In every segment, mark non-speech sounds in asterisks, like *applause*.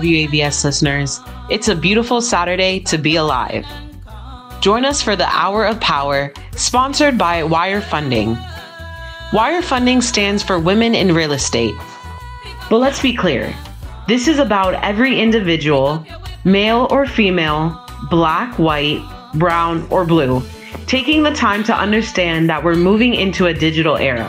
WAVS listeners. It's a beautiful Saturday to be alive. Join us for the Hour of Power, sponsored by Wire Funding. Wire Funding stands for Women in Real Estate. But let's be clear this is about every individual, male or female, black, white, brown, or blue, taking the time to understand that we're moving into a digital era.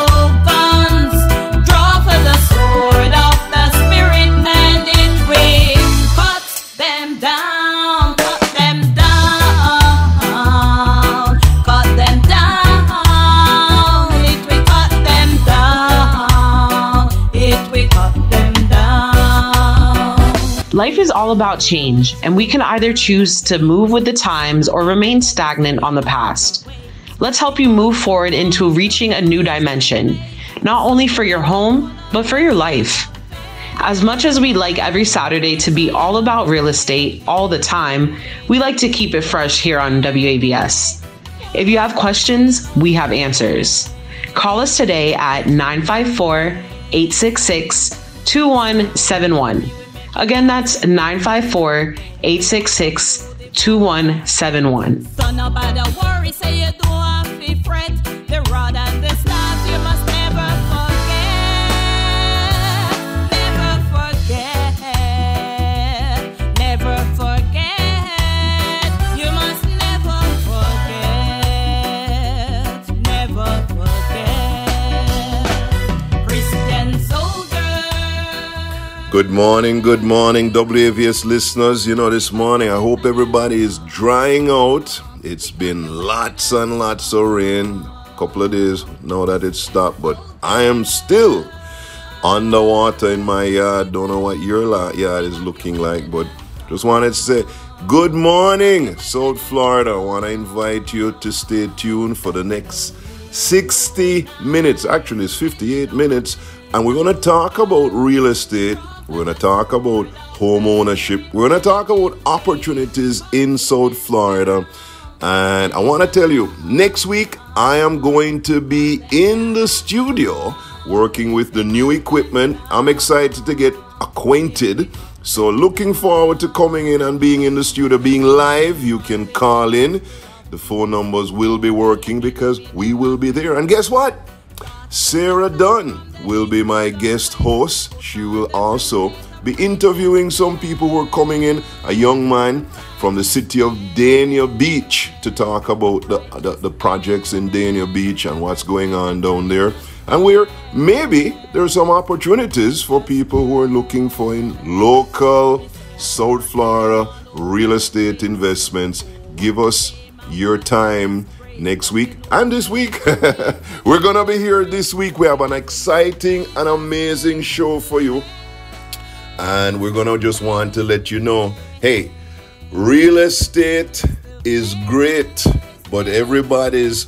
Life is all about change, and we can either choose to move with the times or remain stagnant on the past. Let's help you move forward into reaching a new dimension, not only for your home, but for your life. As much as we like every Saturday to be all about real estate all the time, we like to keep it fresh here on WAVS. If you have questions, we have answers. Call us today at 954 866 2171. Again, that's 954 866 2171. Good morning, good morning, WAVS listeners. You know, this morning I hope everybody is drying out. It's been lots and lots of rain, a couple of days now that it's stopped, but I am still underwater in my yard. Don't know what your yard is looking like, but just wanted to say good morning, South Florida. I want to invite you to stay tuned for the next 60 minutes. Actually, it's 58 minutes, and we're going to talk about real estate we're going to talk about home ownership. We're going to talk about opportunities in South Florida. And I want to tell you, next week I am going to be in the studio working with the new equipment. I'm excited to get acquainted. So, looking forward to coming in and being in the studio, being live. You can call in. The phone numbers will be working because we will be there. And guess what? Sarah Dunn will be my guest host. She will also be interviewing some people who are coming in, a young man from the city of Dania Beach to talk about the, the, the projects in Dania Beach and what's going on down there. And where maybe there are some opportunities for people who are looking for in local South Florida real estate investments. Give us your time next week and this week. *laughs* We're gonna be here this week. We have an exciting and amazing show for you. And we're gonna just want to let you know hey, real estate is great, but everybody's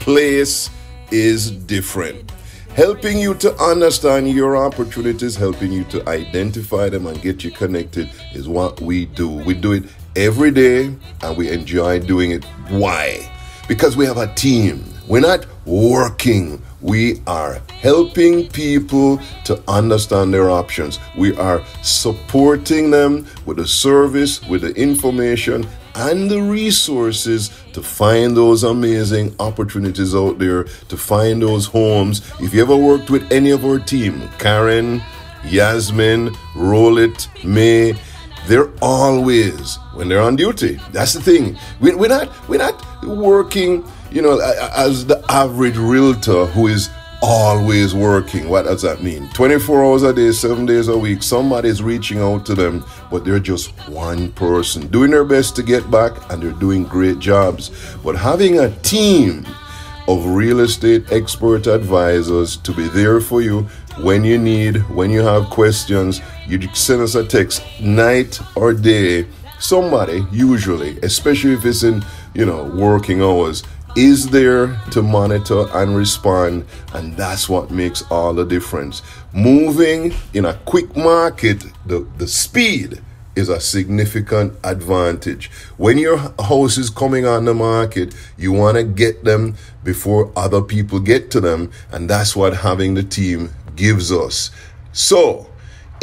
place is different. Helping you to understand your opportunities, helping you to identify them and get you connected is what we do. We do it every day and we enjoy doing it. Why? Because we have a team. We're not working. We are helping people to understand their options. We are supporting them with the service, with the information, and the resources to find those amazing opportunities out there, to find those homes. If you ever worked with any of our team, Karen, Yasmin, Rolit, May, they're always when they're on duty. That's the thing. We, we're not we're not working, you know, as the average realtor who is always working. What does that mean? 24 hours a day, seven days a week. Somebody's reaching out to them, but they're just one person doing their best to get back and they're doing great jobs. But having a team of real estate expert advisors to be there for you when you need, when you have questions, you send us a text night or day. Somebody, usually, especially if it's in you know, working hours is there to monitor and respond, and that's what makes all the difference. Moving in a quick market, the, the speed is a significant advantage. When your house is coming on the market, you want to get them before other people get to them, and that's what having the team gives us. So,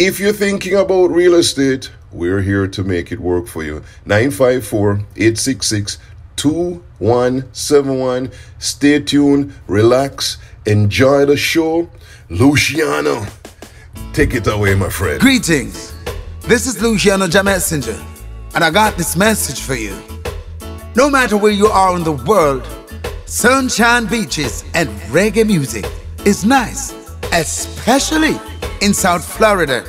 If you're thinking about real estate, we're here to make it work for you. 954 866 2171. Stay tuned, relax, enjoy the show. Luciano, take it away, my friend. Greetings. This is Luciano Jah Messenger, and I got this message for you. No matter where you are in the world, sunshine beaches and reggae music is nice, especially in South Florida.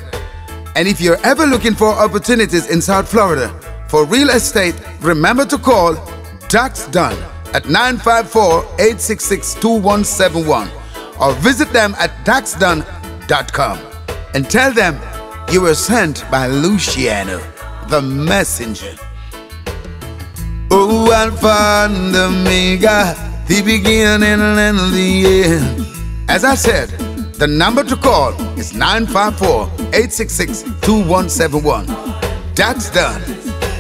And if you're ever looking for opportunities in South Florida for real estate, remember to call Dax Dunn at 954 866 2171 or visit them at daxdunn.com and tell them you were sent by Luciano, the messenger. Oh, Alpha and Omega, the beginning and the end. As I said, the number to call is 954 866 2171. That's done.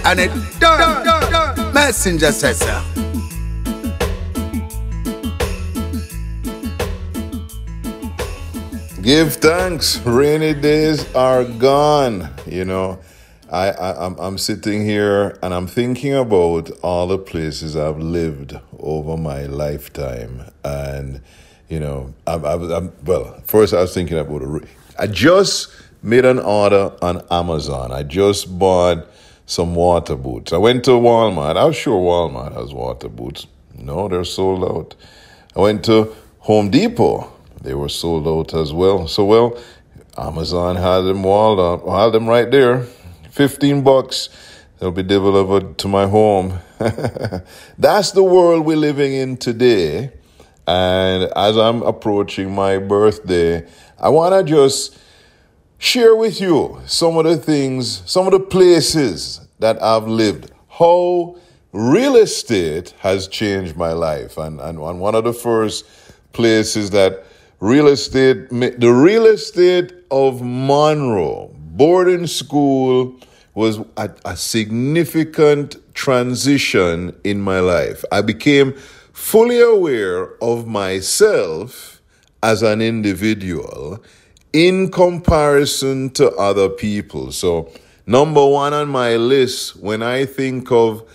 And it done. done, done. Messenger says so. Give thanks. Rainy days are gone. You know, I, I I'm, I'm sitting here and I'm thinking about all the places I've lived over my lifetime, and you know, I'm, I'm, well. First, I was thinking about a. I just made an order on Amazon. I just bought some water boots. I went to Walmart. I was sure Walmart has water boots. No, they're sold out. I went to Home Depot they were sold out as well. So, well, Amazon had them up, had them right there. 15 bucks. They'll be delivered to my home. *laughs* That's the world we're living in today. And as I'm approaching my birthday, I want to just share with you some of the things, some of the places that I've lived, how real estate has changed my life. And, and, and one of the first places that real estate, the real estate of Munro boarding school was a, a, significant transition in my life. I became fully aware of myself as an individual in comparison to other people. So, number one on my list when I think of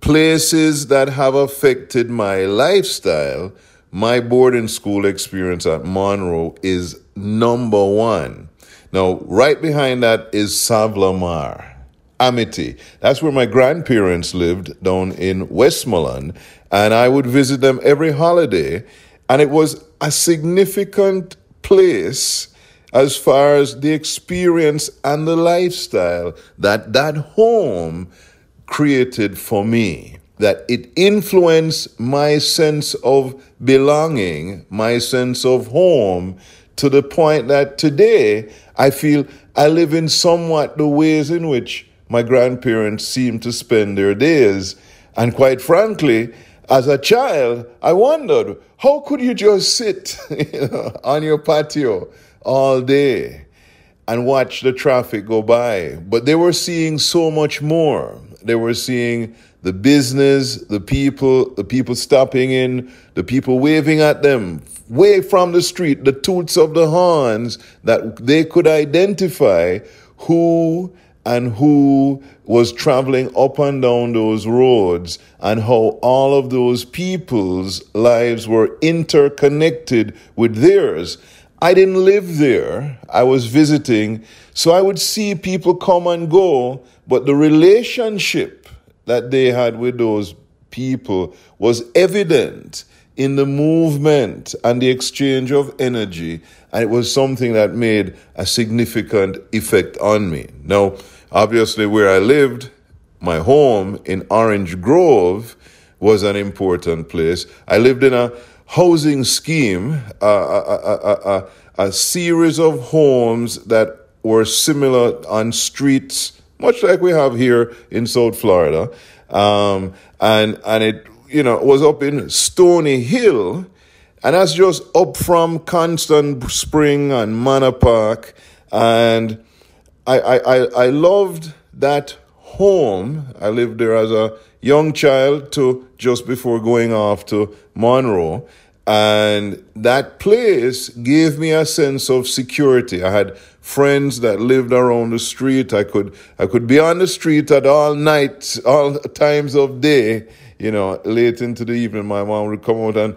places that have affected my lifestyle my boarding school experience at Munro is number one. Now, right behind that is Savlamar, Amity. That's where my grandparents lived down in Westmoreland, and I would visit them every holiday. And it was a significant place as far as the experience and the lifestyle that that home created for me that it influenced my sense of belonging, my sense of home, to the point that today I feel I live in somewhat the ways in which my grandparents seem to spend their days. And quite frankly, as a child, I wondered, how could you just sit *laughs* you know, on your patio all day and watch the traffic go by? But they were seeing so much more. They were seeing the business, the people, the people stopping in, the people waving at them way from the street, the toots of the horns, that they could identify who and who was traveling up and down those roads and how all of those people's lives were interconnected with theirs. I didn't live there. I was visiting. So I would see people come and go, but the relationship that they had with those people was evident in the movement and the exchange of energy, and it was something that made a significant effect on me. Now, obviously, where I lived, my home in Orange Grove was an important place. I lived in a housing scheme, a, a, a, a series of homes that were similar on streets much like we have here in South Florida. Um, and, and it, you know, was up in Stony Hill. And that's just up from Constant Spring and Manor Park. And I, I, I, I loved that home. I lived there as a young child to just before going off to Munro. And that place gave me a sense of security. I had friends that lived around the street. I could I could be on the street at all night, all times of day. You know, late into the evening, my mom would come out and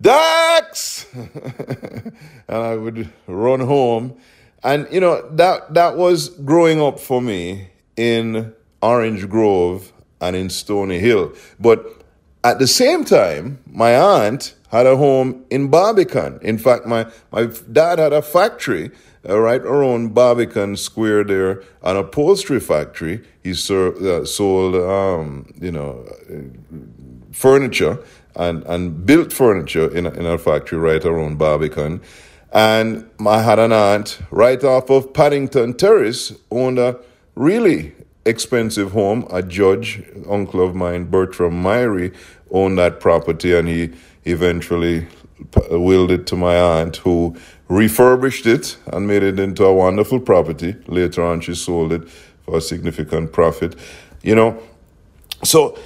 Dax, *laughs* and I would run home. And you know that that was growing up for me in Orange Grove and in Stony Hill. But at the same time, my aunt had a home in Barbican. In fact, my, my dad had a factory right around Barbican Square there, an upholstery factory. He uh, sold, um, you know, furniture and, and built furniture in a, in a factory right around Barbican. And I had an aunt right off of Paddington Terrace owned a really expensive home. A judge, uncle of mine, Bertram Myrie, owned that property and he eventually willed it to my aunt who refurbished it and made it into a wonderful property. Later on, she sold it for a significant profit. You know, so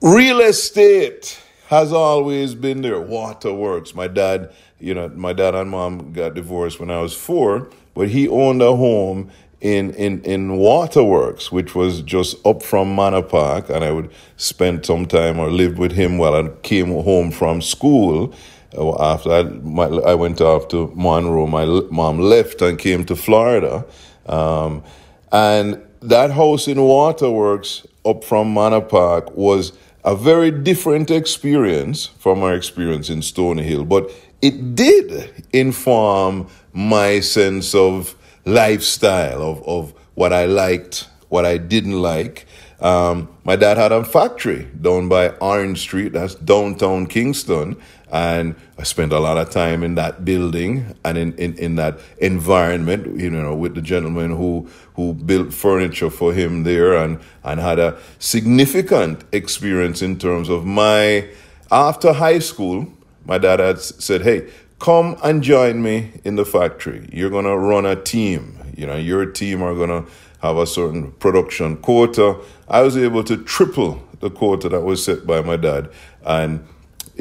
real estate has always been there. Waterworks. My dad, you know, my dad and mom got divorced when I was four, but he owned a home in, in, in Waterworks, which was just up from Manor Park, and I would spend some time or lived with him while I came home from school. Uh, after I, my, I went off to Munro, my mom left and came to Florida. Um, and that house in Waterworks up from Manor Park was a very different experience from my experience in Stony Hill, but it did inform my sense of lifestyle of, of what I liked, what I didn't like. Um, my dad had a factory down by Orange Street, that's downtown Kingston. And I spent a lot of time in that building and in, in, in that environment, you know, with the gentleman who, who built furniture for him there and, and had a significant experience in terms of my, after high school, my dad had said, Hey, come and join me in the factory. You're going to run a team. You know, your team are going to have a certain production quota. I was able to triple the quota that was set by my dad. And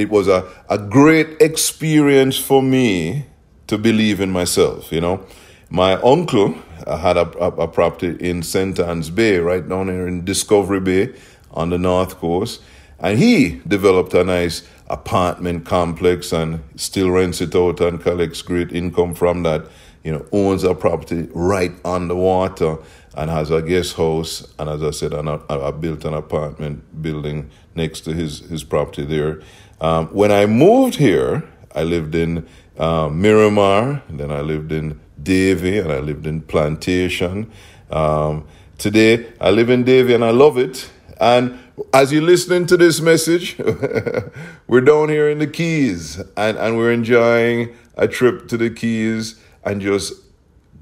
it was a, a great experience for me to believe in myself, you know. My uncle uh, had a, a, a property in St. Ann's Bay, right down here in Discovery Bay on the north coast. And he developed a nice apartment complex and still rents it out and collects great income from that. You know, owns a property right on the water and has a guest house. And as I said, an, I built an apartment building next to his, his property there. Um, when I moved here, I lived in uh, Miramar, then I lived in Davie, and I lived in Plantation. Um, today, I live in Davie and I love it. And as you're listening to this message, *laughs* we're down here in the Keys and, and we're enjoying a trip to the Keys and just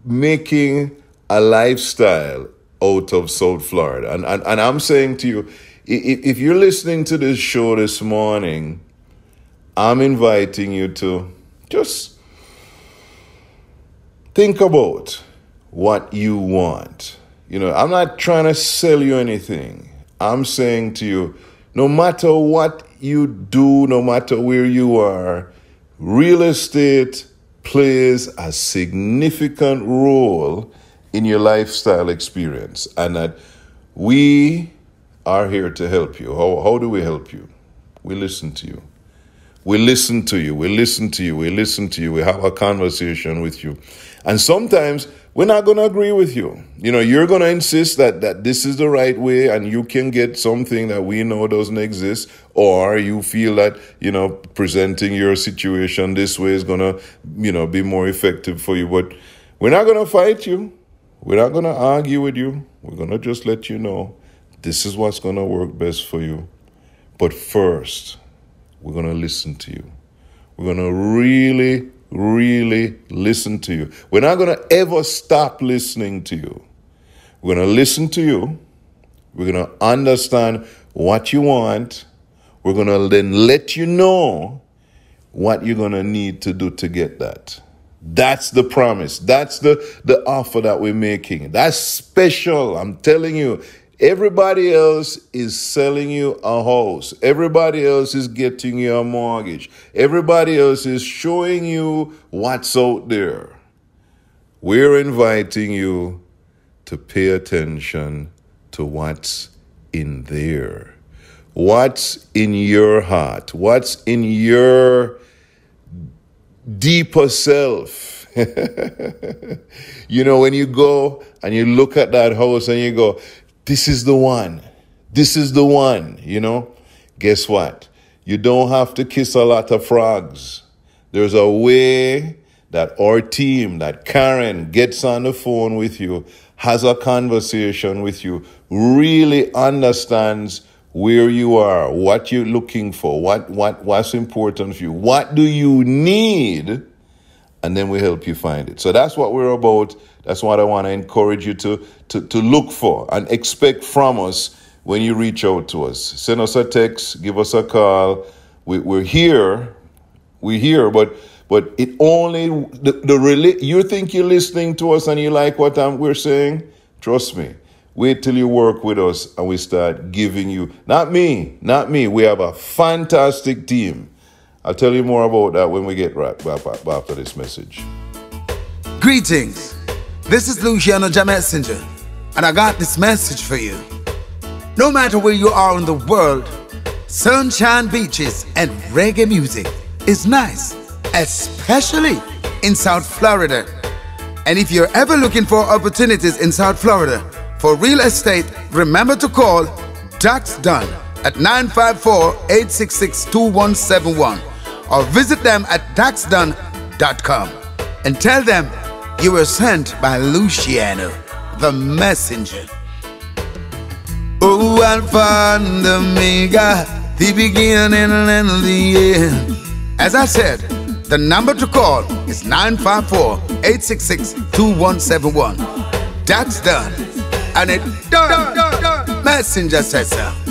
making a lifestyle out of South Florida. And, and, and I'm saying to you, if, if you're listening to this show this morning, I'm inviting you to just think about what you want. You know, I'm not trying to sell you anything. I'm saying to you, no matter what you do, no matter where you are, real estate plays a significant role in your lifestyle experience. And that we are here to help you. How, how do we help you? We listen to you. We listen to you. We listen to you. We listen to you. We have a conversation with you. And sometimes we're not going to agree with you. You know, you're going to insist that, that this is the right way and you can get something that we know doesn't exist, or you feel that, you know, presenting your situation this way is going to, you know, be more effective for you. But we're not going to fight you. We're not going to argue with you. We're going to just let you know this is what's going to work best for you. But first, we're going to listen to you. We're going to really really listen to you. We're not going to ever stop listening to you. We're going to listen to you. We're going to understand what you want. We're going to then let you know what you're going to need to do to get that. That's the promise. That's the, the offer that we're making. That's special. I'm telling you, Everybody else is selling you a house. Everybody else is getting you a mortgage. Everybody else is showing you what's out there. We're inviting you to pay attention to what's in there. What's in your heart? What's in your deeper self? *laughs* you know, when you go and you look at that house and you go, this is the one. This is the one, you know. Guess what? You don't have to kiss a lot of frogs. There's a way that our team, that Karen gets on the phone with you, has a conversation with you, really understands where you are, what you're looking for, what, what, what's important for you, what do you need, and then we help you find it. So that's what we're about. That's what I want to encourage you to, to, to look for and expect from us when you reach out to us. Send us a text, give us a call. We, we're here. We're here, but but it only the, the you think you're listening to us and you like what I'm, we're saying. Trust me. Wait till you work with us and we start giving you not me, not me. We have a fantastic team. I'll tell you more about that when we get right back after this message. Greetings. This is Luciano Jah Messenger, and I got this message for you. No matter where you are in the world, sunshine beaches and reggae music is nice, especially in South Florida. And if you're ever looking for opportunities in South Florida for real estate, remember to call Dax Dunn at 954-866-2171 or visit them at daxdunn.com and tell them you were sent by Luciano, the messenger. Oh, Alpha and Omega, the beginning and the end. As I said, the number to call is 954 866 2171. That's done. And it done. done, done. Messenger says so.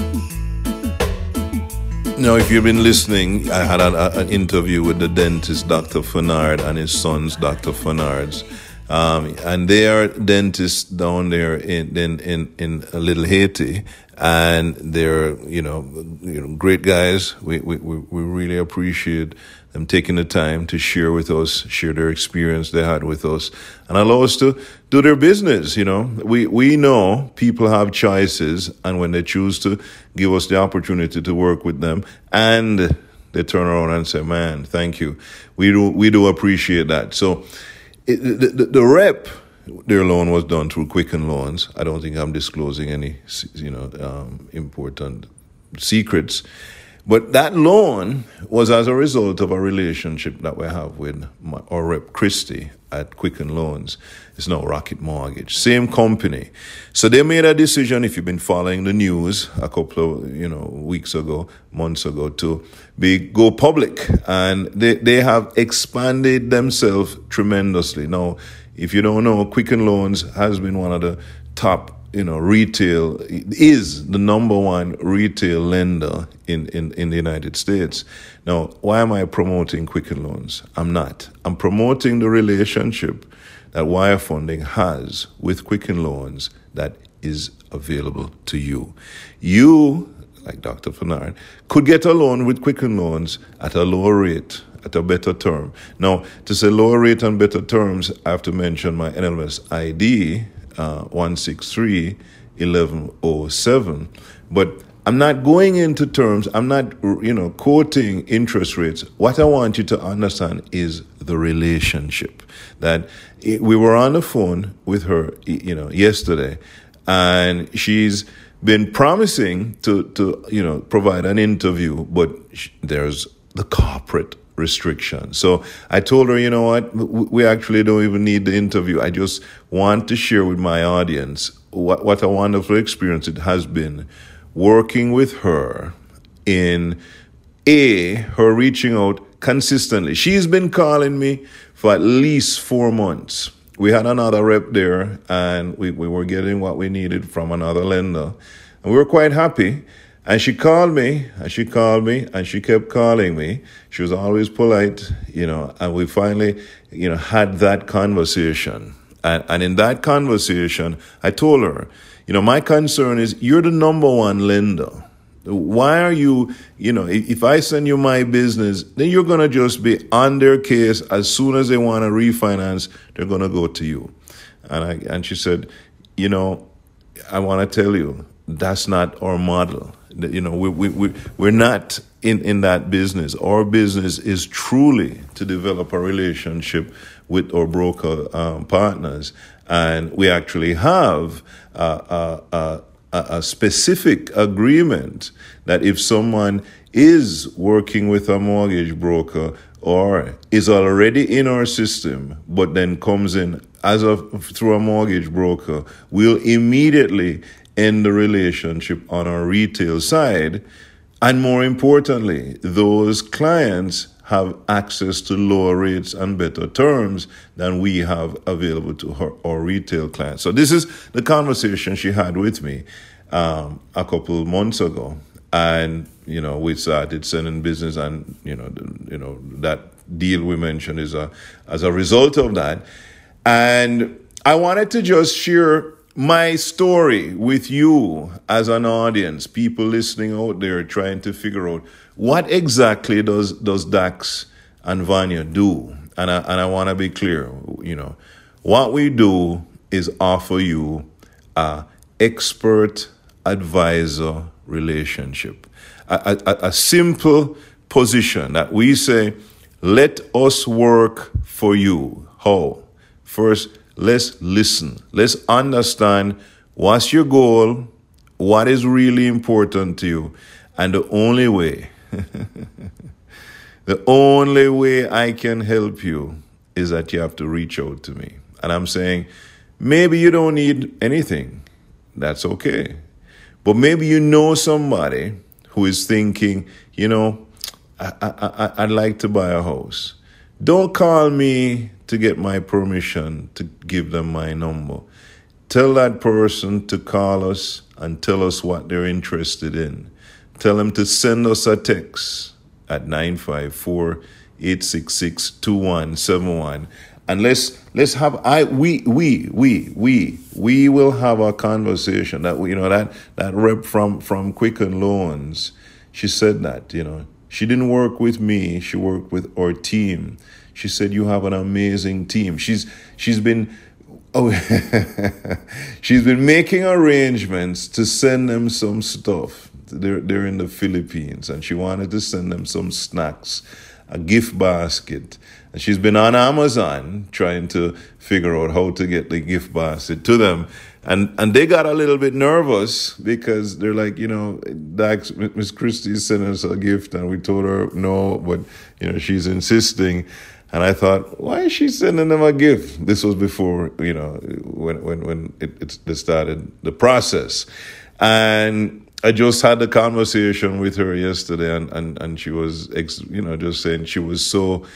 Now, if you've been listening, I had a, an interview with the dentist, Dr. Fernard, and his sons, Dr. Fernards. Um, and they are dentists down there in, in, in, in Little Haiti. And they're, you know, you know, great guys. We, we, we really appreciate them taking the time to share with us, share their experience they had with us, and allow us to do their business. You know, we, we know people have choices, and when they choose to give us the opportunity to work with them, and they turn around and say, "Man, thank you," we do we do appreciate that. So, it, the, the, the rep their loan was done through Quicken Loans. I don't think I'm disclosing any, you know, um, important secrets. But that loan was as a result of a relationship that we have with my, our rep Christie at Quicken Loans. It's now Rocket Mortgage, same company. So they made a decision. If you've been following the news a couple of you know weeks ago, months ago, to be go public, and they they have expanded themselves tremendously. Now, if you don't know, Quicken Loans has been one of the top you know, retail is the number one retail lender in, in, in the United States. Now, why am I promoting Quicken Loans? I'm not. I'm promoting the relationship that Wire Funding has with Quicken Loans that is available to you. You, like Dr. Fernard, could get a loan with Quicken Loans at a lower rate at a better term. Now, to say lower rate and better terms, I have to mention my NMLS ID, uh, 163 1107. But I'm not going into terms, I'm not, you know, quoting interest rates. What I want you to understand is the relationship. That we were on the phone with her, you know, yesterday, and she's been promising to, to you know, provide an interview, but there's the corporate restriction. So I told her, you know what, we actually don't even need the interview. I just want to share with my audience what, what a wonderful experience it has been working with her in A, her reaching out consistently. She's been calling me for at least four months. We had another rep there and we, we were getting what we needed from another lender. And we were quite happy. And she called me, and she called me, and she kept calling me. She was always polite, you know, and we finally, you know, had that conversation. And, and in that conversation, I told her, You know, my concern is you're the number one lender. Why are you, you know, if I send you my business, then you're going to just be on their case. As soon as they want to refinance, they're going to go to you. And I, and she said, you know, I want to tell you, that's not our model. You know, we, we, we, we're not in, in that business. Our business is truly to develop a relationship with our broker um, partners. And we actually have a, a, a, a specific agreement that if someone is working with a mortgage broker or is already in our system, but then comes in as a through a mortgage broker, we'll immediately end the relationship on our retail side. And more importantly, those clients have access to lower rates and better terms than we have available to her, our retail clients. So this is the conversation she had with me um, a couple months ago, and you know we started sending business, and you know the, you know that deal we mentioned is a as a result of that, and I wanted to just share my story with you as an audience, people listening out there trying to figure out what exactly does does Dax and Vanya do? And I, and I want to be clear, you know, what we do is offer you a expert advisor relationship, a, a, a simple position that we say, let us work for you. How? First, let's listen. Let's understand what's your goal, what is really important to you, and the only way *laughs* the only way I can help you is that you have to reach out to me. And I'm saying, maybe you don't need anything. That's okay. But maybe you know somebody who is thinking, you know, I, I, I, would like to buy a house. Don't call me to get my permission to give them my number. Tell that person to call us and tell us what they're interested in. Tell them to send us a text at 954 866 2171 and let's let's have I we we we we we will have a conversation that you know that that rep from from Quicken Loans she said that you know she didn't work with me she worked with our team she said you have an amazing team she's she's been oh *laughs* she's been making arrangements to send them some stuff they're, they're in the Philippines and she wanted to send them some snacks, a gift basket. And she's been on Amazon trying to figure out how to get the gift basket to them. And and they got a little bit nervous because they're like, you know, Miss Christie sent us a gift and we told her no, but you know, she's insisting. And I thought, why is she sending them a gift? This was before, you know, when when when it, it started the process. And I just had a conversation with her yesterday, and, and, and she was, you know, just saying she was so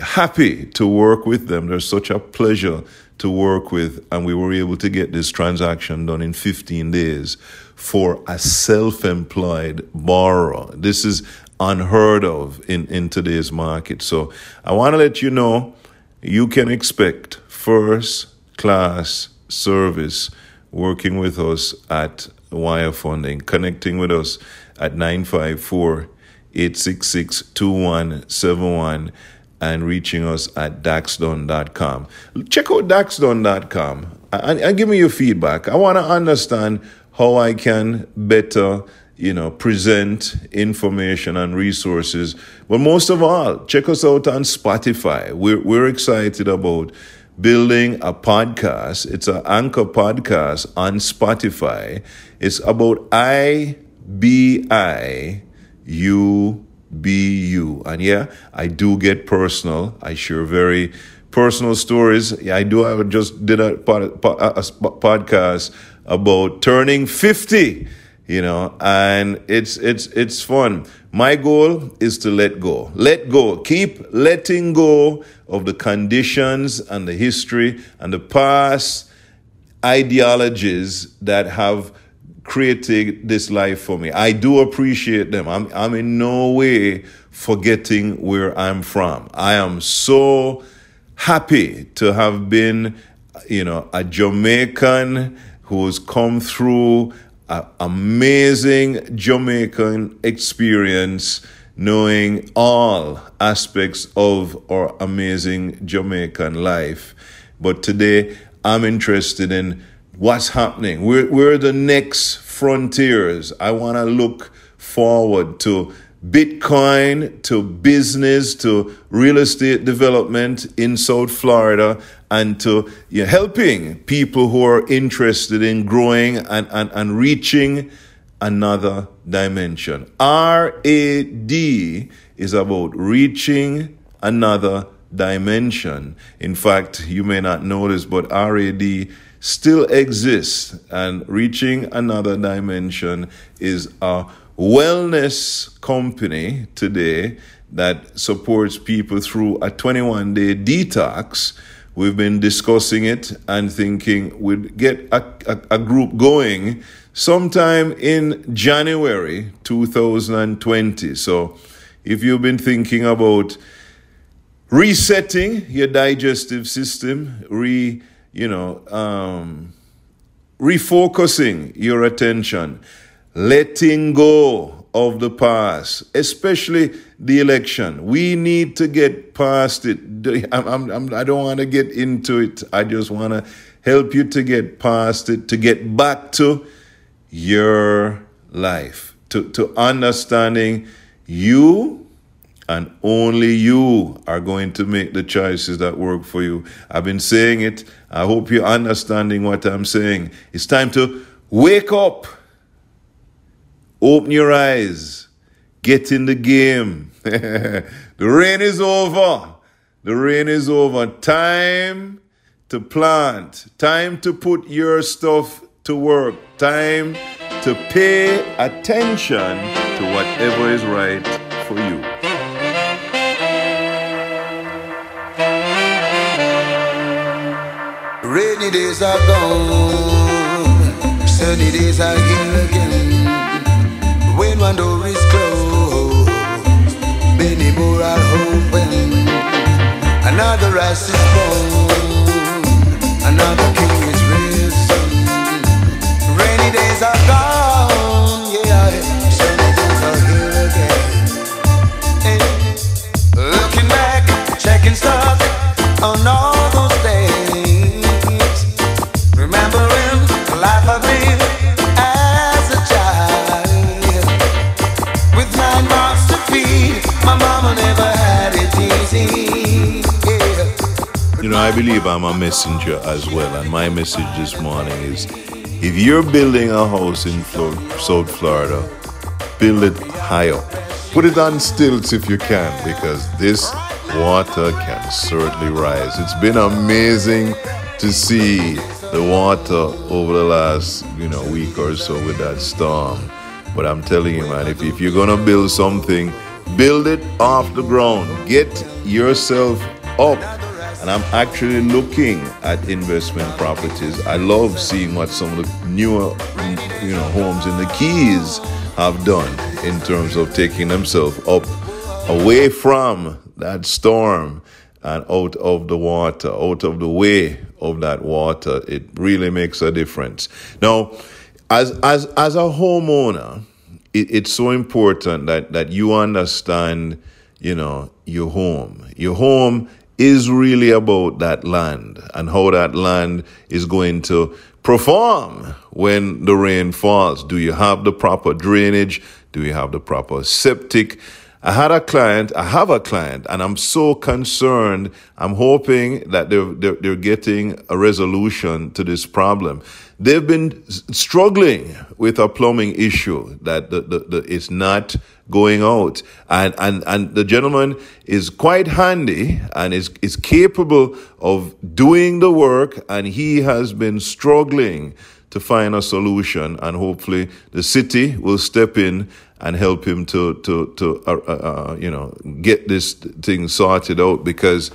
happy to work with them. They're such a pleasure to work with, and we were able to get this transaction done in 15 days for a self-employed borrower. This is unheard of in, in today's market. So I want to let you know you can expect first class service working with us at wire funding, connecting with us at 954 866 2171 and reaching us at daxdunn.com. Check out daxdunn.com and, and give me your feedback. I want to understand how I can better you know, present information and resources. But most of all, check us out on Spotify. We're, we're excited about building a podcast. It's an anchor podcast on Spotify. It's about I B I U B U. And yeah, I do get personal. I share very personal stories. Yeah, I do. I just did a, pod, a podcast about turning 50, you know, and it's, it's, it's fun. My goal is to let go. Let go. Keep letting go of the conditions and the history and the past ideologies that have created this life for me. I do appreciate them. I'm, I'm in no way forgetting where I'm from. I am so happy to have been, you know, a Jamaican who's come through an amazing Jamaican experience, knowing all aspects of our amazing Jamaican life. But today, I'm interested in what's happening. We're, we're the next frontiers. I want to look forward to Bitcoin, to business, to real estate development in South Florida, and to you know, helping people who are interested in growing and, and, and reaching another dimension. RAD is about reaching another dimension. In fact, you may not know this, but RAD still exists, and reaching another dimension is a wellness company today that supports people through a 21 day detox. We've been discussing it and thinking we'd get a, a, a, group going sometime in January 2020. So if you've been thinking about resetting your digestive system, re, you know, um, refocusing your attention, letting go of the past, especially the election. We need to get past it. *laughs* I'm, I'm, I do not want to get into it. I just want to help you to get past it, to get back to your life, to, to understanding you and only you are going to make the choices that work for you. I've been saying it. I hope you're understanding what I'm saying. It's time to wake up. Open your eyes. Get in the game. *laughs* the rain is over. The rain is over. Time to plant. Time to put your stuff to work. Time to pay attention to whatever is right for you. Rainy days are gone, sunny days are here again. One door is closed, many more are open. Another rise is born, another king is risen. Rainy days are gone, believe I'm a messenger as well, and my message this morning is if you're building a house in South Florida, build it high up. Put it on stilts if you can, because this water can certainly rise. It's been amazing to see the water over the last, you know, week or so with that storm. But I'm telling you, man, if, if you're gonna build something, build it off the ground. Get yourself up. And I'm actually looking at investment properties. I love seeing what some of the newer, you know, homes in the Keys have done in terms of taking themselves up away from that storm and out of the water, out of the way of that water. It really makes a difference. Now, as as as a homeowner, it, it's so important that that you understand, you know, your home. Your home is really about that land and how that land is going to perform when the rain falls. Do you have the proper drainage? Do you have the proper septic? I had a client, I have a client, and I'm so concerned. I'm hoping that they're, they're, they're getting a resolution to this problem. They've been struggling with a plumbing issue that the, the, the, it's not going out. And, and, and the gentleman is quite handy and is, is capable of doing the work, and he has been struggling to find a solution and hopefully the city will step in and help him to to to uh, uh, uh, you know get this thing sorted out because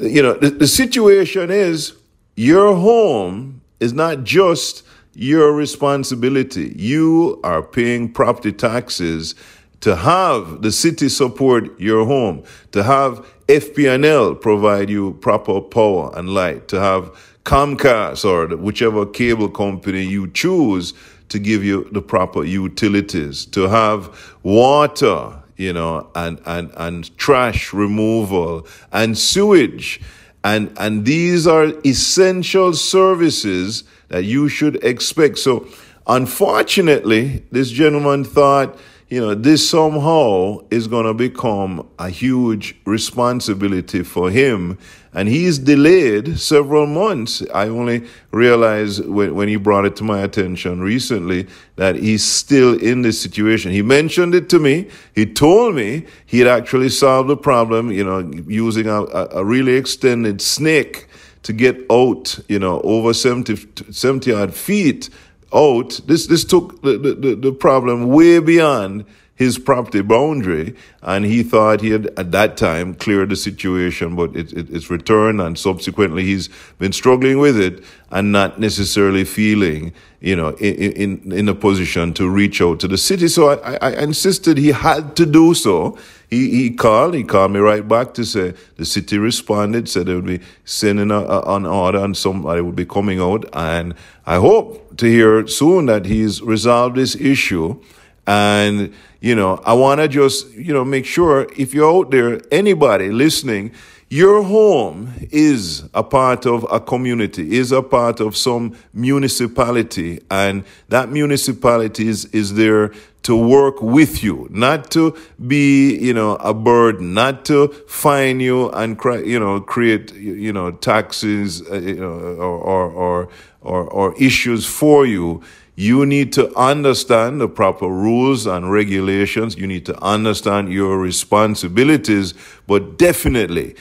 you know the, the situation is your home is not just your responsibility you are paying property taxes to have the city support your home, to have FP&L provide you proper power and light, to have Comcast or whichever cable company you choose to give you the proper utilities, to have water, you know, and, and, and trash removal and sewage. And, and these are essential services that you should expect. So, unfortunately, this gentleman thought, you know, this somehow is going to become a huge responsibility for him. And he's delayed several months. I only realized when, when he brought it to my attention recently that he's still in this situation. He mentioned it to me. He told me he had actually solved the problem, you know, using a, a really extended snake to get out, you know, over 70, 70 odd feet out. This, this took the, the, the problem way beyond his property boundary, and he thought he had at that time cleared the situation, but it, it, it's returned, and subsequently he's been struggling with it and not necessarily feeling, you know, in in, in a position to reach out to the city. So I, I insisted he had to do so. He he called. He called me right back to say the city responded, said they would be sending a, a, an order and somebody would be coming out, and I hope to hear soon that he's resolved this issue and, you know, I want to just, you know, make sure if you're out there, anybody listening, your home is a part of a community, is a part of some municipality, and that municipality is, is there to work with you, not to be, you know, a burden, not to fine you and, you know, create, you know, taxes, uh, you know, or, or, or, or, or issues for you. You need to understand the proper rules and regulations. You need to understand your responsibilities, but definitely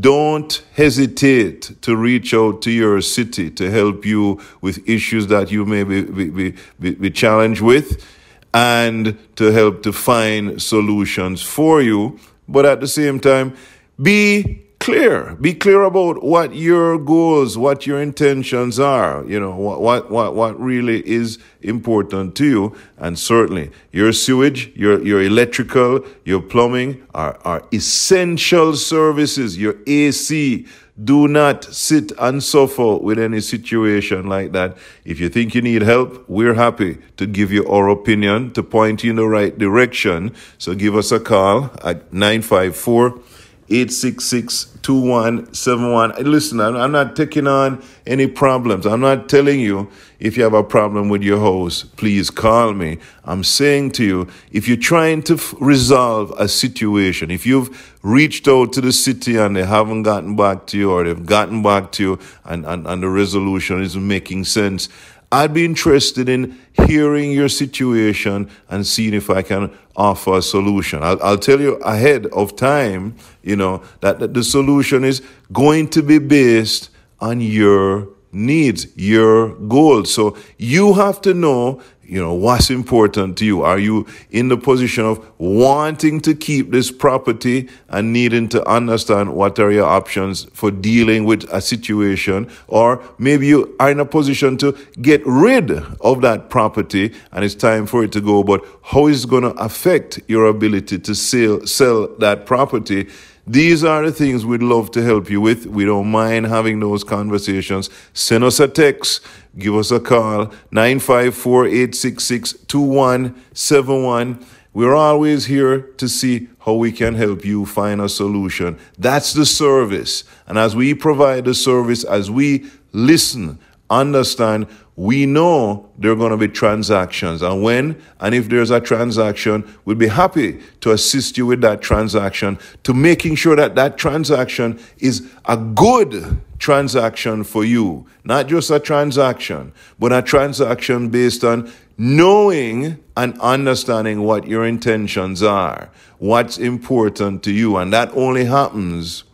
don't hesitate to reach out to your city to help you with issues that you may be, be, be, be challenged with and to help to find solutions for you. But at the same time, be clear. Be clear about what your goals, what your intentions are, you know, what, what, what, what really is important to you. And certainly your sewage, your, your electrical, your plumbing are, are essential services, your AC. Do not sit and suffer with any situation like that. If you think you need help, we're happy to give you our opinion, to point you in the right direction. So give us a call at 954 866 2171. Listen, I'm not taking on any problems. I'm not telling you if you have a problem with your host, please call me. I'm saying to you, if you're trying to f- resolve a situation, if you've reached out to the city and they haven't gotten back to you or they've gotten back to you and, and, and the resolution isn't making sense, I'd be interested in hearing your situation and seeing if I can offer a solution. I'll, I'll tell you ahead of time, you know, that, that the solution is going to be based on your needs, your goals. So you have to know you know, what's important to you? Are you in the position of wanting to keep this property and needing to understand what are your options for dealing with a situation? Or maybe you are in a position to get rid of that property and it's time for it to go, but how is it going to affect your ability to sell, sell that property? These are the things we'd love to help you with. We don't mind having those conversations. Send us a text, give us a call, 954 866 2171. We're always here to see how we can help you find a solution. That's the service. And as we provide the service, as we listen, understand, we know there are going to be transactions. And when and if there's a transaction, we'll be happy to assist you with that transaction to making sure that that transaction is a good transaction for you. Not just a transaction, but a transaction based on knowing and understanding what your intentions are, what's important to you. And that only happens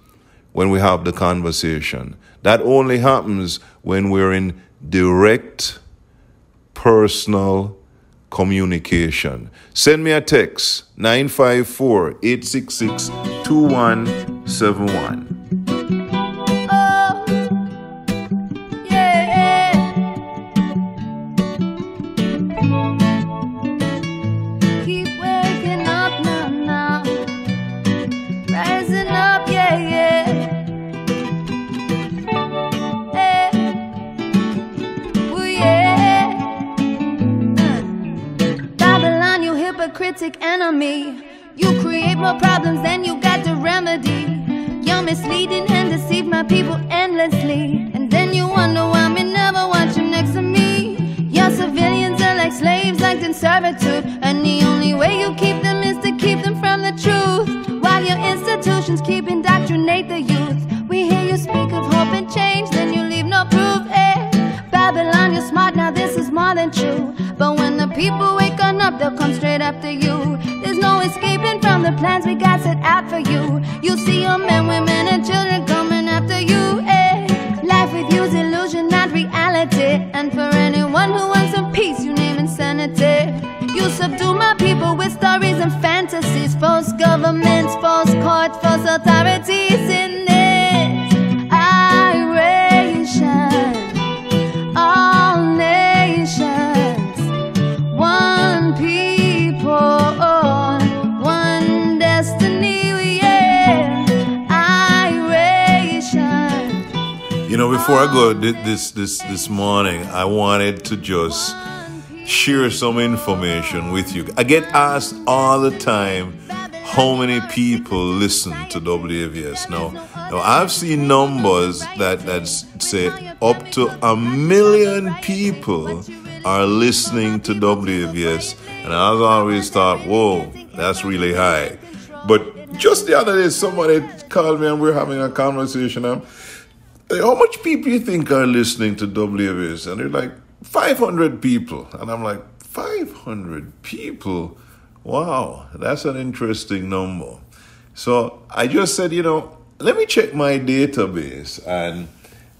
when we have the conversation. That only happens when we're in direct personal communication. Send me a text 954 866 2171. This this this morning, I wanted to just share some information with you. I get asked all the time how many people listen to WAVS. Now, now I've seen numbers that that say up to a million people are listening to WAVS, and I've always thought, whoa, that's really high. But just the other day, somebody called me and we are having a conversation. How much people you think are listening to WAVS? And they're like, 500 people. And I'm like, 500 people? Wow, that's an interesting number. So I just said, you know, let me check my database. And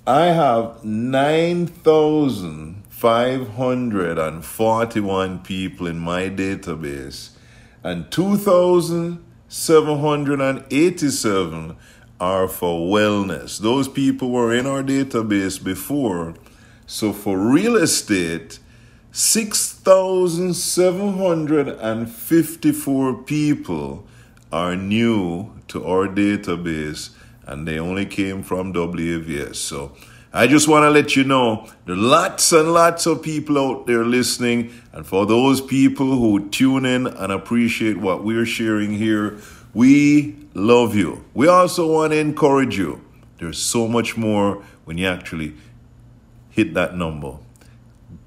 I have 9,541 people in my database, and 2,787 are for wellness. Those people were in our database before. So for real estate, 6,754 people are new to our database and they only came from WAVS. So I just want to let you know there are lots and lots of people out there listening. And for those people who tune in and appreciate what we're sharing here, we love you. We also want to encourage you. There's so much more when you actually hit that number.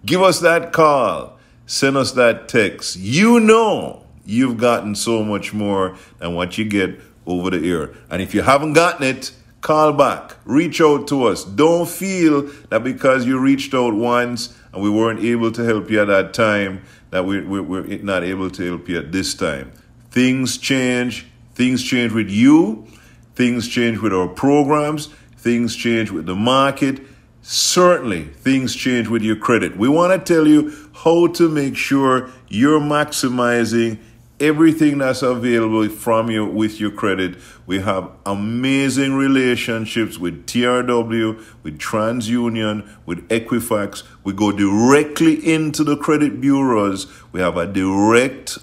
Give us that call. Send us that text. You know you've gotten so much more than what you get over the air. And if you haven't gotten it, call back. Reach out to us. Don't feel that because you reached out once and we weren't able to help you at that time, that we, we, we're not able to help you at this time. Things change. Things change with you. Things change with our programs. Things change with the market. Certainly, things change with your credit. We want to tell you how to make sure you're maximizing everything that's available from you with your credit. We have amazing relationships with TRW, with TransUnion, with Equifax. We go directly into the credit bureaus. We have a direct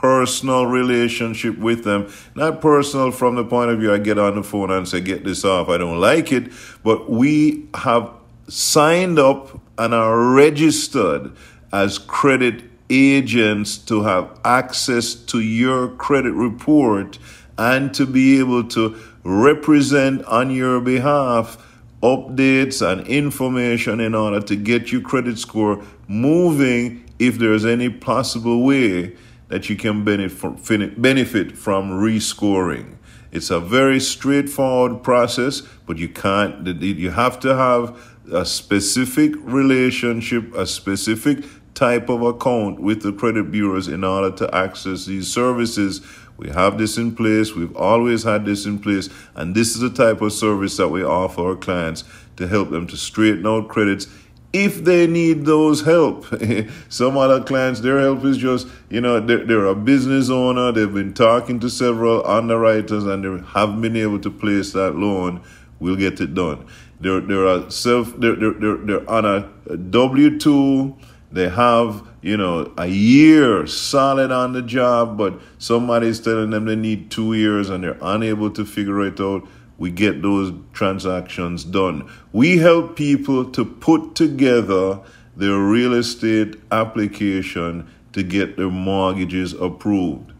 personal relationship with them. Not personal from the point of view I get on the phone and say, get this off, I don't like it. But we have signed up and are registered as credit agents to have access to your credit report and to be able to represent on your behalf updates and information in order to get your credit score moving if there's any possible way that you can benefit from, rescoring. It's a very straightforward process, but you can't, you have to have a specific relationship, a specific type of account with the credit bureaus in order to access these services. We have this in place. We've always had this in place. And this is the type of service that we offer our clients to help them to straighten out credits if they need those help. *laughs* Some other clients, their help is just, you know, they're, they're, a business owner. They've been talking to several underwriters and they haven't been able to place that loan. We'll get it done. They're, they're, self, they're, they're, they're on a W 2 they have, you know, a year solid on the job, but somebody's telling them they need two years and they're unable to figure it out. We get those transactions done. We help people to put together their real estate application to get their mortgages approved.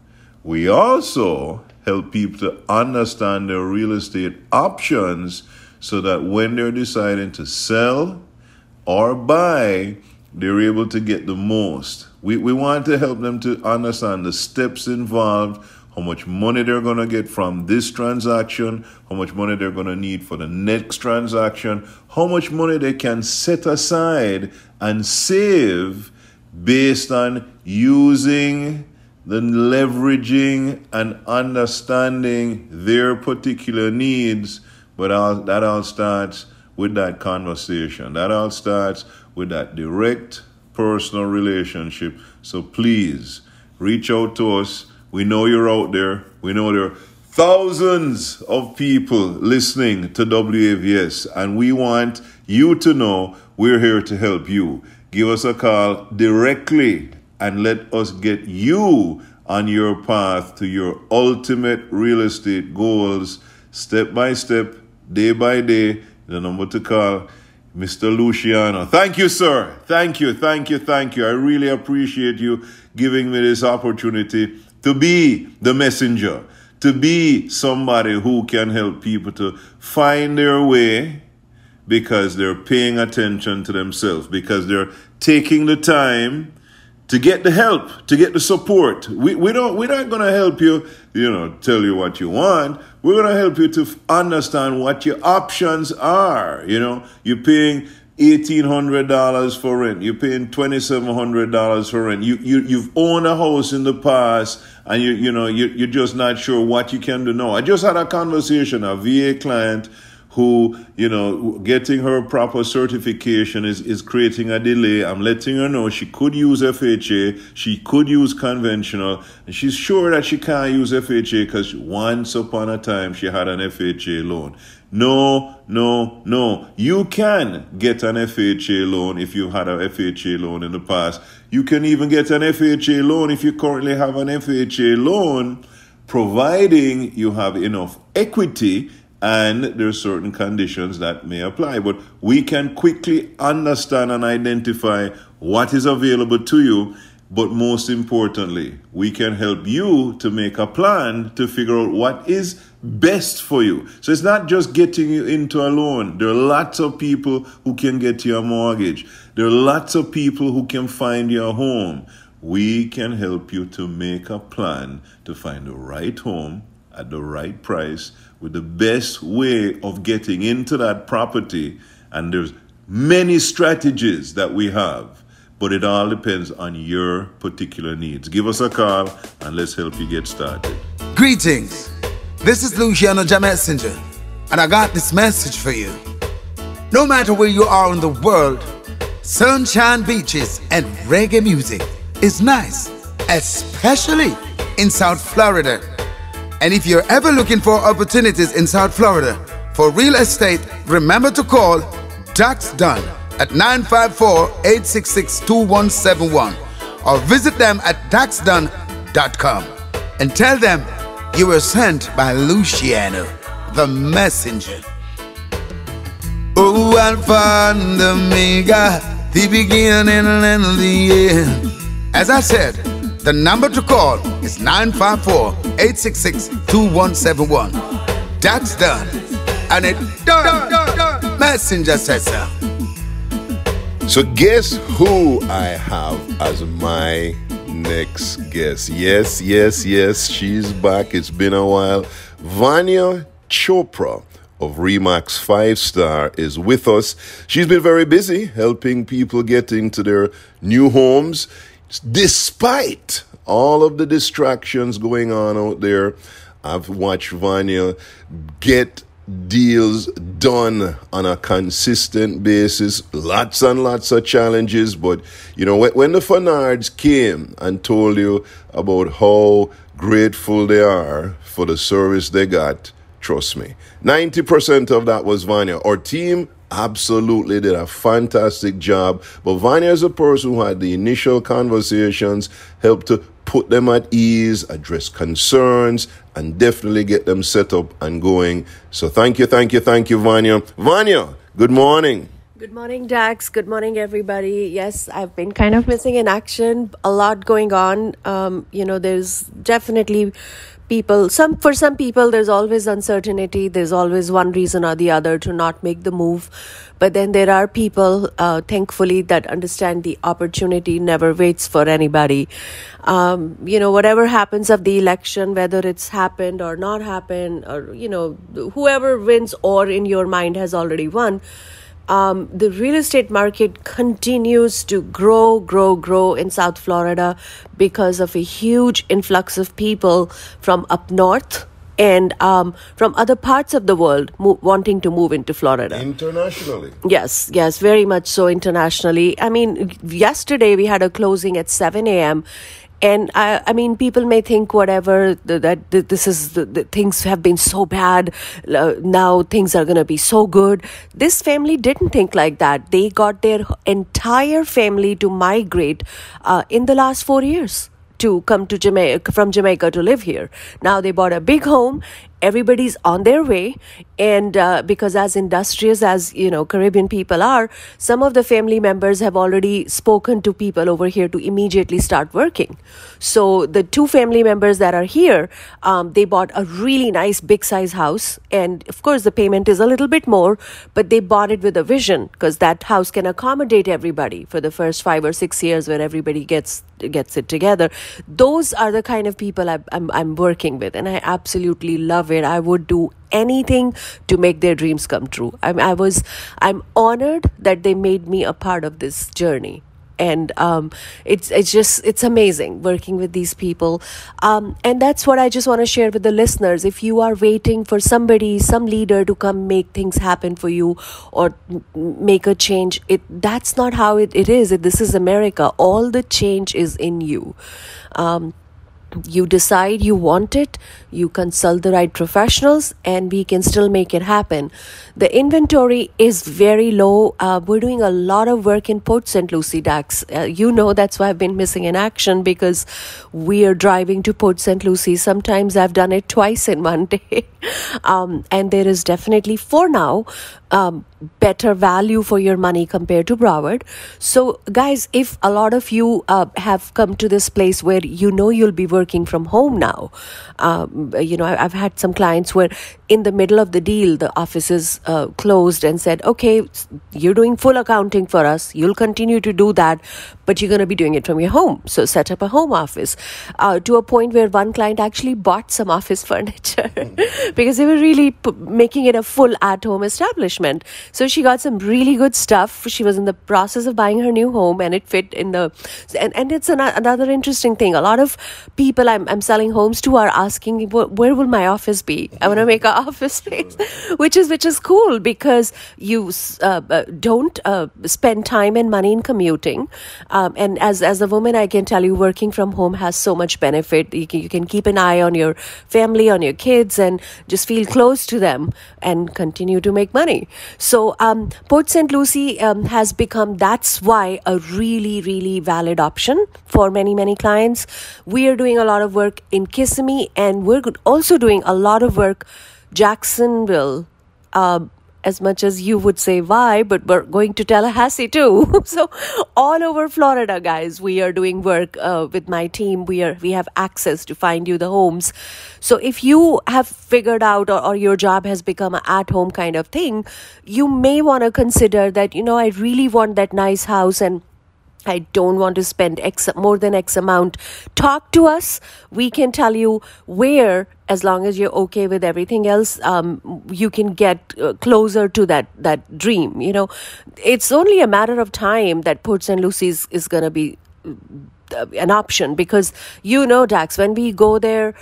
We also help people to understand their real estate options so that when they're deciding to sell or buy, they're able to get the most. We, we want to help them to understand the steps involved, how much money they're going to get from this transaction, how much money they're going to need for the next transaction, how much money they can set aside and save based on using the leveraging and understanding their particular needs. But all, that all starts with that conversation. That all starts with that direct personal relationship. So please reach out to us. We know you're out there. We know there are thousands of people listening to WAVS, and we want you to know we're here to help you. Give us a call directly and let us get you on your path to your ultimate real estate goals step by step, day by day. The number to call Mr. Luciano. Thank you, sir. Thank you, thank you, thank you. I really appreciate you giving me this opportunity to be the messenger, to be somebody who can help people to find their way because they're paying attention to themselves, because they're taking the time to get the help, to get the support. We, we don't, we're not going to help you, you know, tell you what you want. We're going to help you to understand what your options are. You know, you're paying $1,800 for rent. You're paying $2,700 for rent. You, you, you've owned a house in the past and you, you know, you, you're just not sure what you can do now. I just had a conversation, a VA client who, you know, getting her proper certification is, is creating a delay. I'm letting her know she could use FHA, she could use conventional, and she's sure that she can't use FHA because once upon a time she had an FHA loan. No, no, no. You can get an FHA loan if you had an FHA loan in the past. You can even get an FHA loan if you currently have an FHA loan, providing you have enough equity and there are certain conditions that may apply. But we can quickly understand and identify what is available to you. But most importantly, we can help you to make a plan to figure out what is best for you. So it's not just getting you into a loan. There are lots of people who can get you a mortgage. There are lots of people who can find you a home. We can help you to make a plan to find the right home at the right price with the best way of getting into that property. And there's many strategies that we have, but it all depends on your particular needs. Give us a call and let's help you get started. Greetings. This is Luciano Jah Messenger, and I got this message for you. No matter where you are in the world, sunshine beaches and reggae music is nice, especially in South Florida. And if you're ever looking for opportunities in South Florida for real estate, remember to call Dax Dunn at 954-866-2171 or visit them at daxdunn.com and tell them you were sent by Luciano, the messenger. Oh, Alpha and Omega, the beginning and the end. As I said, the number to call is 954 866 2171. That's done. And it done. done, done. Messenger says so. So, guess who I have as my next guest? Yes, yes, yes, she's back. It's been a while. Vanya Chopra of Remax 5 Star is with us. She's been very busy helping people get into their new homes despite all of the distractions going on out there. I've watched Vanya get deals done on a consistent basis. Lots and lots of challenges, but you know when the Fanards came and told you about how grateful they are for the service they got, trust me, ninety percent of that was Vanya. Our team absolutely did a fantastic job. But Vanya is a person who had the initial conversations, helped to put them at ease, address concerns, and definitely get them set up and going. So thank you, thank you, thank you, Vanya. Vanya, good morning. Good morning, Dax. Good morning, everybody. Yes, I've been kind of missing in action. A lot going on. Um, you know, there's definitely people some for some people there's always uncertainty. There's always one reason or the other to not make the move. But then there are people uh, thankfully that understand the opportunity never waits for anybody. Um, you know whatever happens of the election whether it's happened or not happened or you know whoever wins or in your mind has already won um, the real estate market continues to grow, grow, grow in South Florida because of a huge influx of people from up north and um, from other parts of the world mo- wanting to move into Florida. Internationally. Yes, yes, very much so internationally. I mean, yesterday we had a closing at 7 a.m and I, I mean, people may think whatever that, this is the, the, things have been so bad. Uh, now things are going to be so good. This family didn't think like that. They got their entire family to migrate uh, in the last four years to come to Jamaica from Jamaica to live here. Now they bought a big home everybody's on their way. And uh, because as industrious as you know caribbean people are some of the family members have already spoken to people over here to immediately start working. So the two family members that are here um, they bought a really nice big size house. And of course the payment is a little bit more but they bought it with a vision because that house can accommodate everybody for the first five or six years where everybody gets gets it together. Those are the kind of people I, I'm, I'm working with. And i absolutely love it. I would do anything to make their dreams come true. I'm, I was, I'm honored that they made me a part of this journey. And um, it's it's just it's amazing working with these people. Um, and that's what i just want to share with the listeners. If you are waiting for somebody some leader to come make things happen for you or make a change it that's not how it, it is. This is america. All the change is in you. Um, you decide you want it, you consult the right professionals, and we can still make it happen. The inventory is very low. Uh, we're doing a lot of work in Port St. Lucie, Dax. Uh, you know that's why I've been missing in action because we are driving to Port St. Lucie. Sometimes I've done it twice in one *laughs* day. um, and there is definitely, for now, um, better value for your money compared to Broward. So, guys, if a lot of you uh, have come to this place where you know you'll be working from home now, um, you know, I've had some clients where in the middle of the deal, the offices uh, closed and said, okay, you're doing full accounting for us. You'll continue to do that, but you're going to be doing it from your home. So, set up a home office uh, to a point where one client actually bought some office *laughs* furniture *laughs* because they were really p- making it a full at home establishment. So she got some really good stuff. She was in the process of buying her new home and it fit in the and, and it's an, another interesting thing. A lot of people I'm, I'm selling homes to are asking where will my office be? I want to make an office space, which is which is cool because you uh, uh, don't uh, spend time and money in commuting. Um, and as as a woman, I can tell you, working from home has so much benefit. You can, you can keep an eye on your family, on your kids, and just feel close to them and continue to make money. So um, Port St. Lucie um, has become, that's why, a really, really valid option for many, many clients. We are doing a lot of work in Kissimmee and we're also doing a lot of work Jacksonville, uh, as much as you would say why, but we're going to Tallahassee too. *laughs* so all over Florida, guys, we are doing work uh, with my team. We are we have access to find you the homes. So if you have figured out or, or your job has become an at home kind of thing, you may want to consider that you know I really want that nice house and I don't want to spend X more than X amount. Talk to us. We can tell you where, as long as you're okay with everything else, um, you can get uh, closer to that that dream. You know, it's only a matter of time that Port St. Lucie's is going to be uh, an option because you know, Dax, when we go there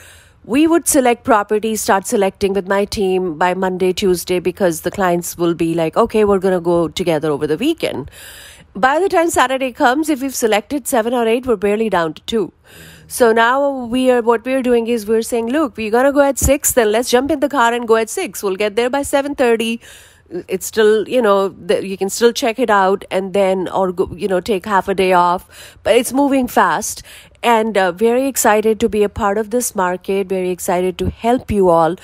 we would select properties, start selecting with my team by Monday, Tuesday, because the clients will be like, okay, we're going to go together over the weekend by the time Saturday comes, if we've selected seven or eight, we're barely down to two. So now we are what we're doing is we're saying, look, we're gonna go at six, then let's jump in the car and go at six. We'll get there by seven thirty. It's still, you know, you can still check it out and then, or go, you know, take half a day off. But it's moving fast, and uh, very excited to be a part of this market. Very excited to help you all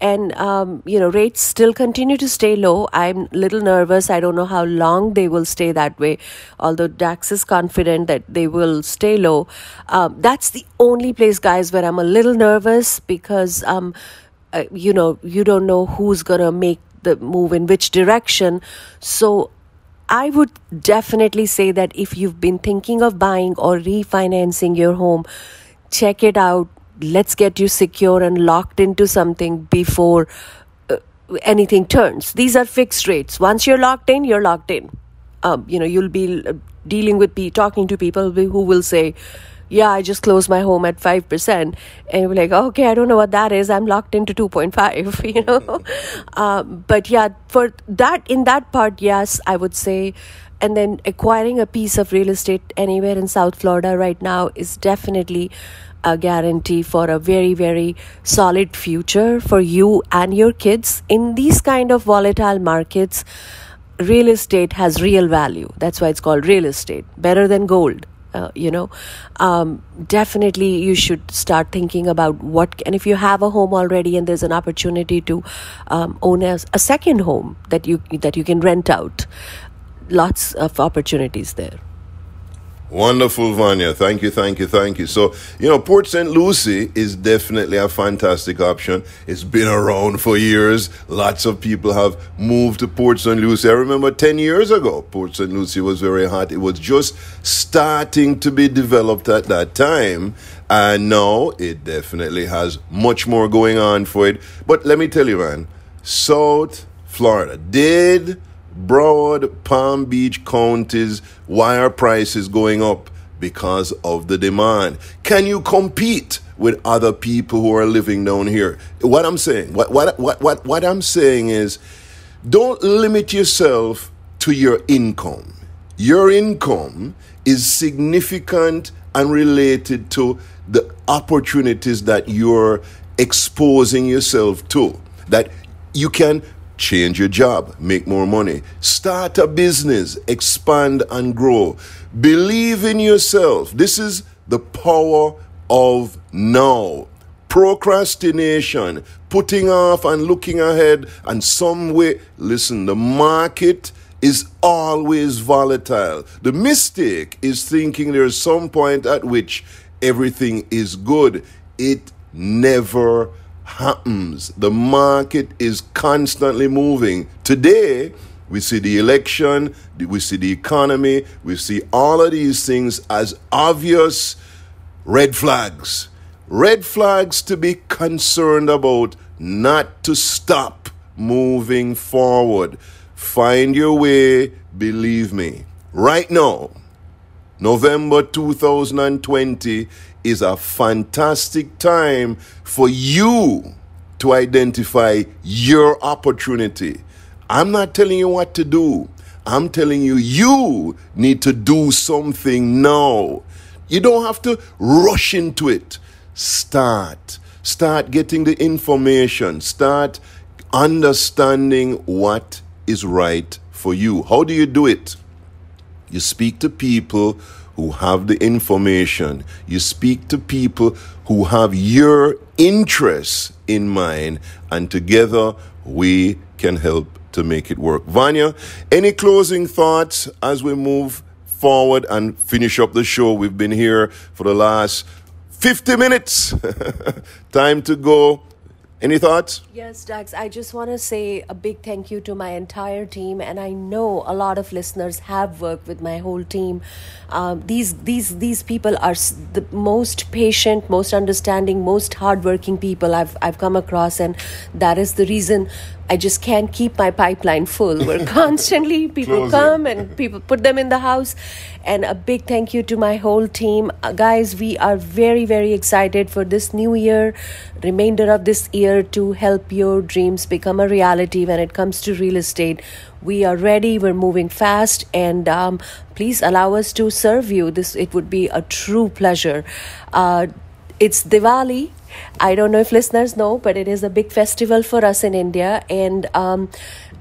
and um, you know rates still continue to stay low. I'm a little nervous. I don't know how long they will stay that way. Although dax is confident that they will stay low. Um, that's the only place guys where i'm a little nervous because um, uh, you know you don't know who's gonna make the move in which direction. So I would definitely say that if you've been thinking of buying or refinancing your home, check it out let's get you secure and locked into something before uh, anything turns. These are fixed rates. Once you're locked in you're locked in. Um, you know you'll be uh, dealing with be talking to people who will say yeah i just closed my home at 5% and you're like okay i don't know what that is. I'm locked into 2.5 *laughs* you know? *laughs* Um, but yeah for that in that part yes i would say and then acquiring a piece of real estate anywhere in south florida right now is definitely a guarantee for a very very solid future for you and your kids in these kind of volatile markets. Real estate has real value. That's why it's called real estate. Better than gold uh, you know. Um, definitely you should start thinking about what and if you have a home already and there's an opportunity to um, own a, a second home that you that you can rent out lots of opportunities there Wonderful, Vanya. Thank you, thank you, thank you. So, you know, Port St. Lucie is definitely a fantastic option. It's been around for years. Lots of people have moved to Port St. Lucie. I remember 10 years ago, Port St. Lucie was very hot. It was just starting to be developed at that time. And now it definitely has much more going on for it. But let me tell you, man, South Florida did Broward, Palm Beach counties, why are prices going up? Because of the demand. Can you compete with other people who are living down here? What I'm saying, what, what, what, what, what I'm saying is don't limit yourself to your income. Your income is significant and related to the opportunities that you're exposing yourself to. That you can change your job, make more money, start a business, expand and grow. Believe in yourself. This is the power of now. Procrastination, putting off and looking ahead, and some way, listen, the market is always volatile. The mistake is thinking there's some point at which everything is good. It never happens. The market is constantly moving. Today, we see the election, we see the economy, we see all of these things as obvious red flags. Red flags to be concerned about, not to stop moving forward. Find your way, believe me. Right now, November 2020 is a fantastic time for you to identify your opportunity. I'm not telling you what to do. I'm telling you, you need to do something now. You don't have to rush into it. Start. Start getting the information. Start understanding what is right for you. How do you do it? You speak to people who have the information. You speak to people who have your interests in mind, and together we can help to make it work. Vanya, any closing thoughts as we move forward and finish up the show? We've been here for the last 50 minutes. *laughs* Time to go. Any thoughts? Yes, Dax. I just want to say a big thank you to my entire team, and I know a lot of listeners have worked with my whole team. Um, these these these people are the most patient, most understanding, most hardworking people I've I've come across, and that is the reason I just can't keep my pipeline full. We're *laughs* constantly people come and people put them in the house. And a big thank you to my whole team. Uh, guys, we are very, very excited for this new year, remainder of this year to help your dreams become a reality when it comes to real estate. We are ready, we're moving fast, and um, please allow us to serve you. This it would be a true pleasure. Uh, it's Diwali I don't know if listeners know, but it is a big festival for us in India. And um,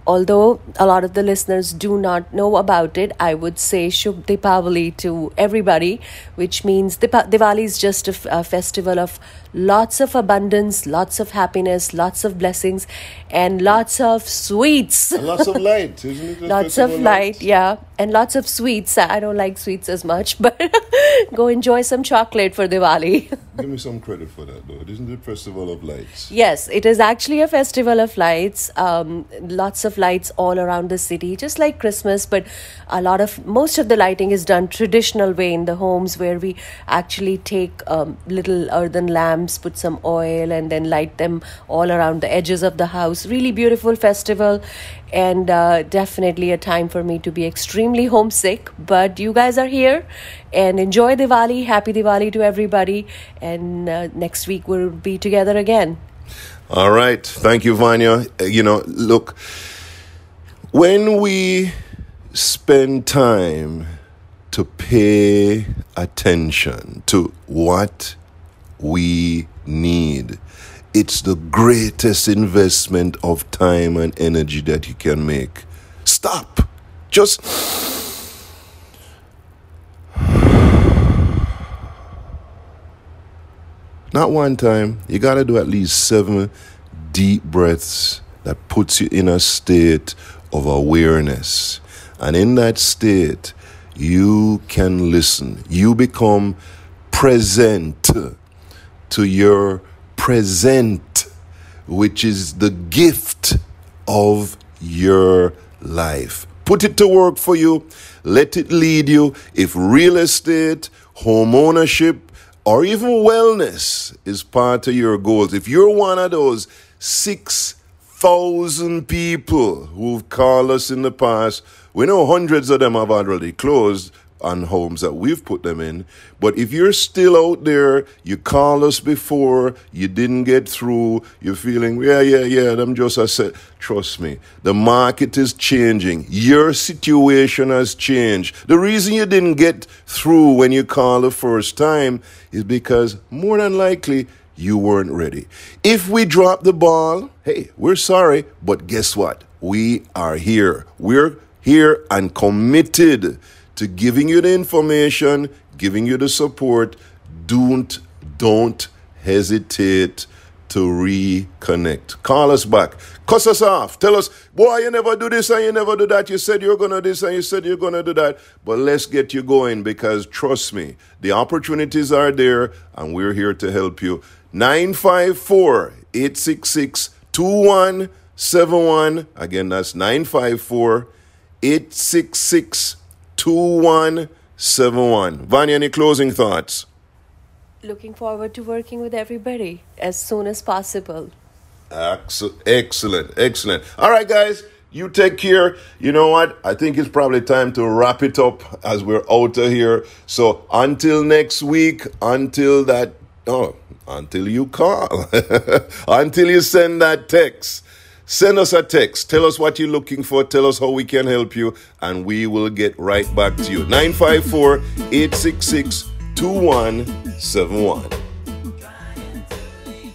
although a lot of the listeners do not know about it, I would say Shubh Deepavali to everybody, which means Diwali is just a, f- a festival of lots of abundance, lots of happiness, lots of blessings, and lots of sweets. And lots of light, isn't it? *laughs* lots of light, yeah, and lots of sweets. I don't like sweets as much, *laughs* but go enjoy some chocolate for Diwali. *laughs* Give me some credit for that, though. Isn't it Festival of Lights? Yes, it is actually a festival of lights. Um, lots of lights all around the city, just like Christmas. But a lot of most of the lighting is done traditional way in the homes, where we actually take um, little earthen lamps, put some oil, and then light them all around the edges of the house. Really beautiful festival, and uh, definitely a time for me to be extremely homesick. But you guys are here, and enjoy Diwali. Happy Diwali to everybody, and uh, next week we'll be together again. All right. Thank you, Vanya. Uh, You know, look, when we spend time to pay attention to what we need, it's the greatest investment of time and energy that you can make. Stop. Just. Not one time. You got to do at least seven deep breaths that puts you in a state of awareness. And in that state, you can listen. You become present to your present, which is the gift of your life. Put it to work for you. Let it lead you. If real estate, home ownership, or even wellness is part of your goals, if you're one of those 6,000 people who've called us in the past, we know hundreds of them have already closed on homes that we've put them in. But if you're still out there, you called us before, you didn't get through, you're feeling, yeah, yeah, yeah, them just I said, trust me, the market is changing. Your situation has changed. The reason you didn't get through when you called the first time is because more than likely you weren't ready. If we drop the ball, hey, we're sorry, but guess what? We are here. We're here and committed to giving you the information, giving you the support. Don't don't hesitate to reconnect. Call us back. Cuss us off. Tell us, boy, you never do this and you never do that. You said you're gonna do this and you said you're gonna do that. But let's get you going because trust me, the opportunities are there and we're here to help you. 954 866 2171. Again, that's 954 866 2171. Vanya, any closing thoughts? Looking forward to working with everybody as soon as possible. Excellent, excellent, excellent. All right, guys, you take care. You know what? I think it's probably time to wrap it up as we're out of here. So until next week, until that, oh, until you call, *laughs* until you send that text. Send us a text. Tell us what you're looking for. Tell us how we can help you, and we will get right back to you. 954 866 2171.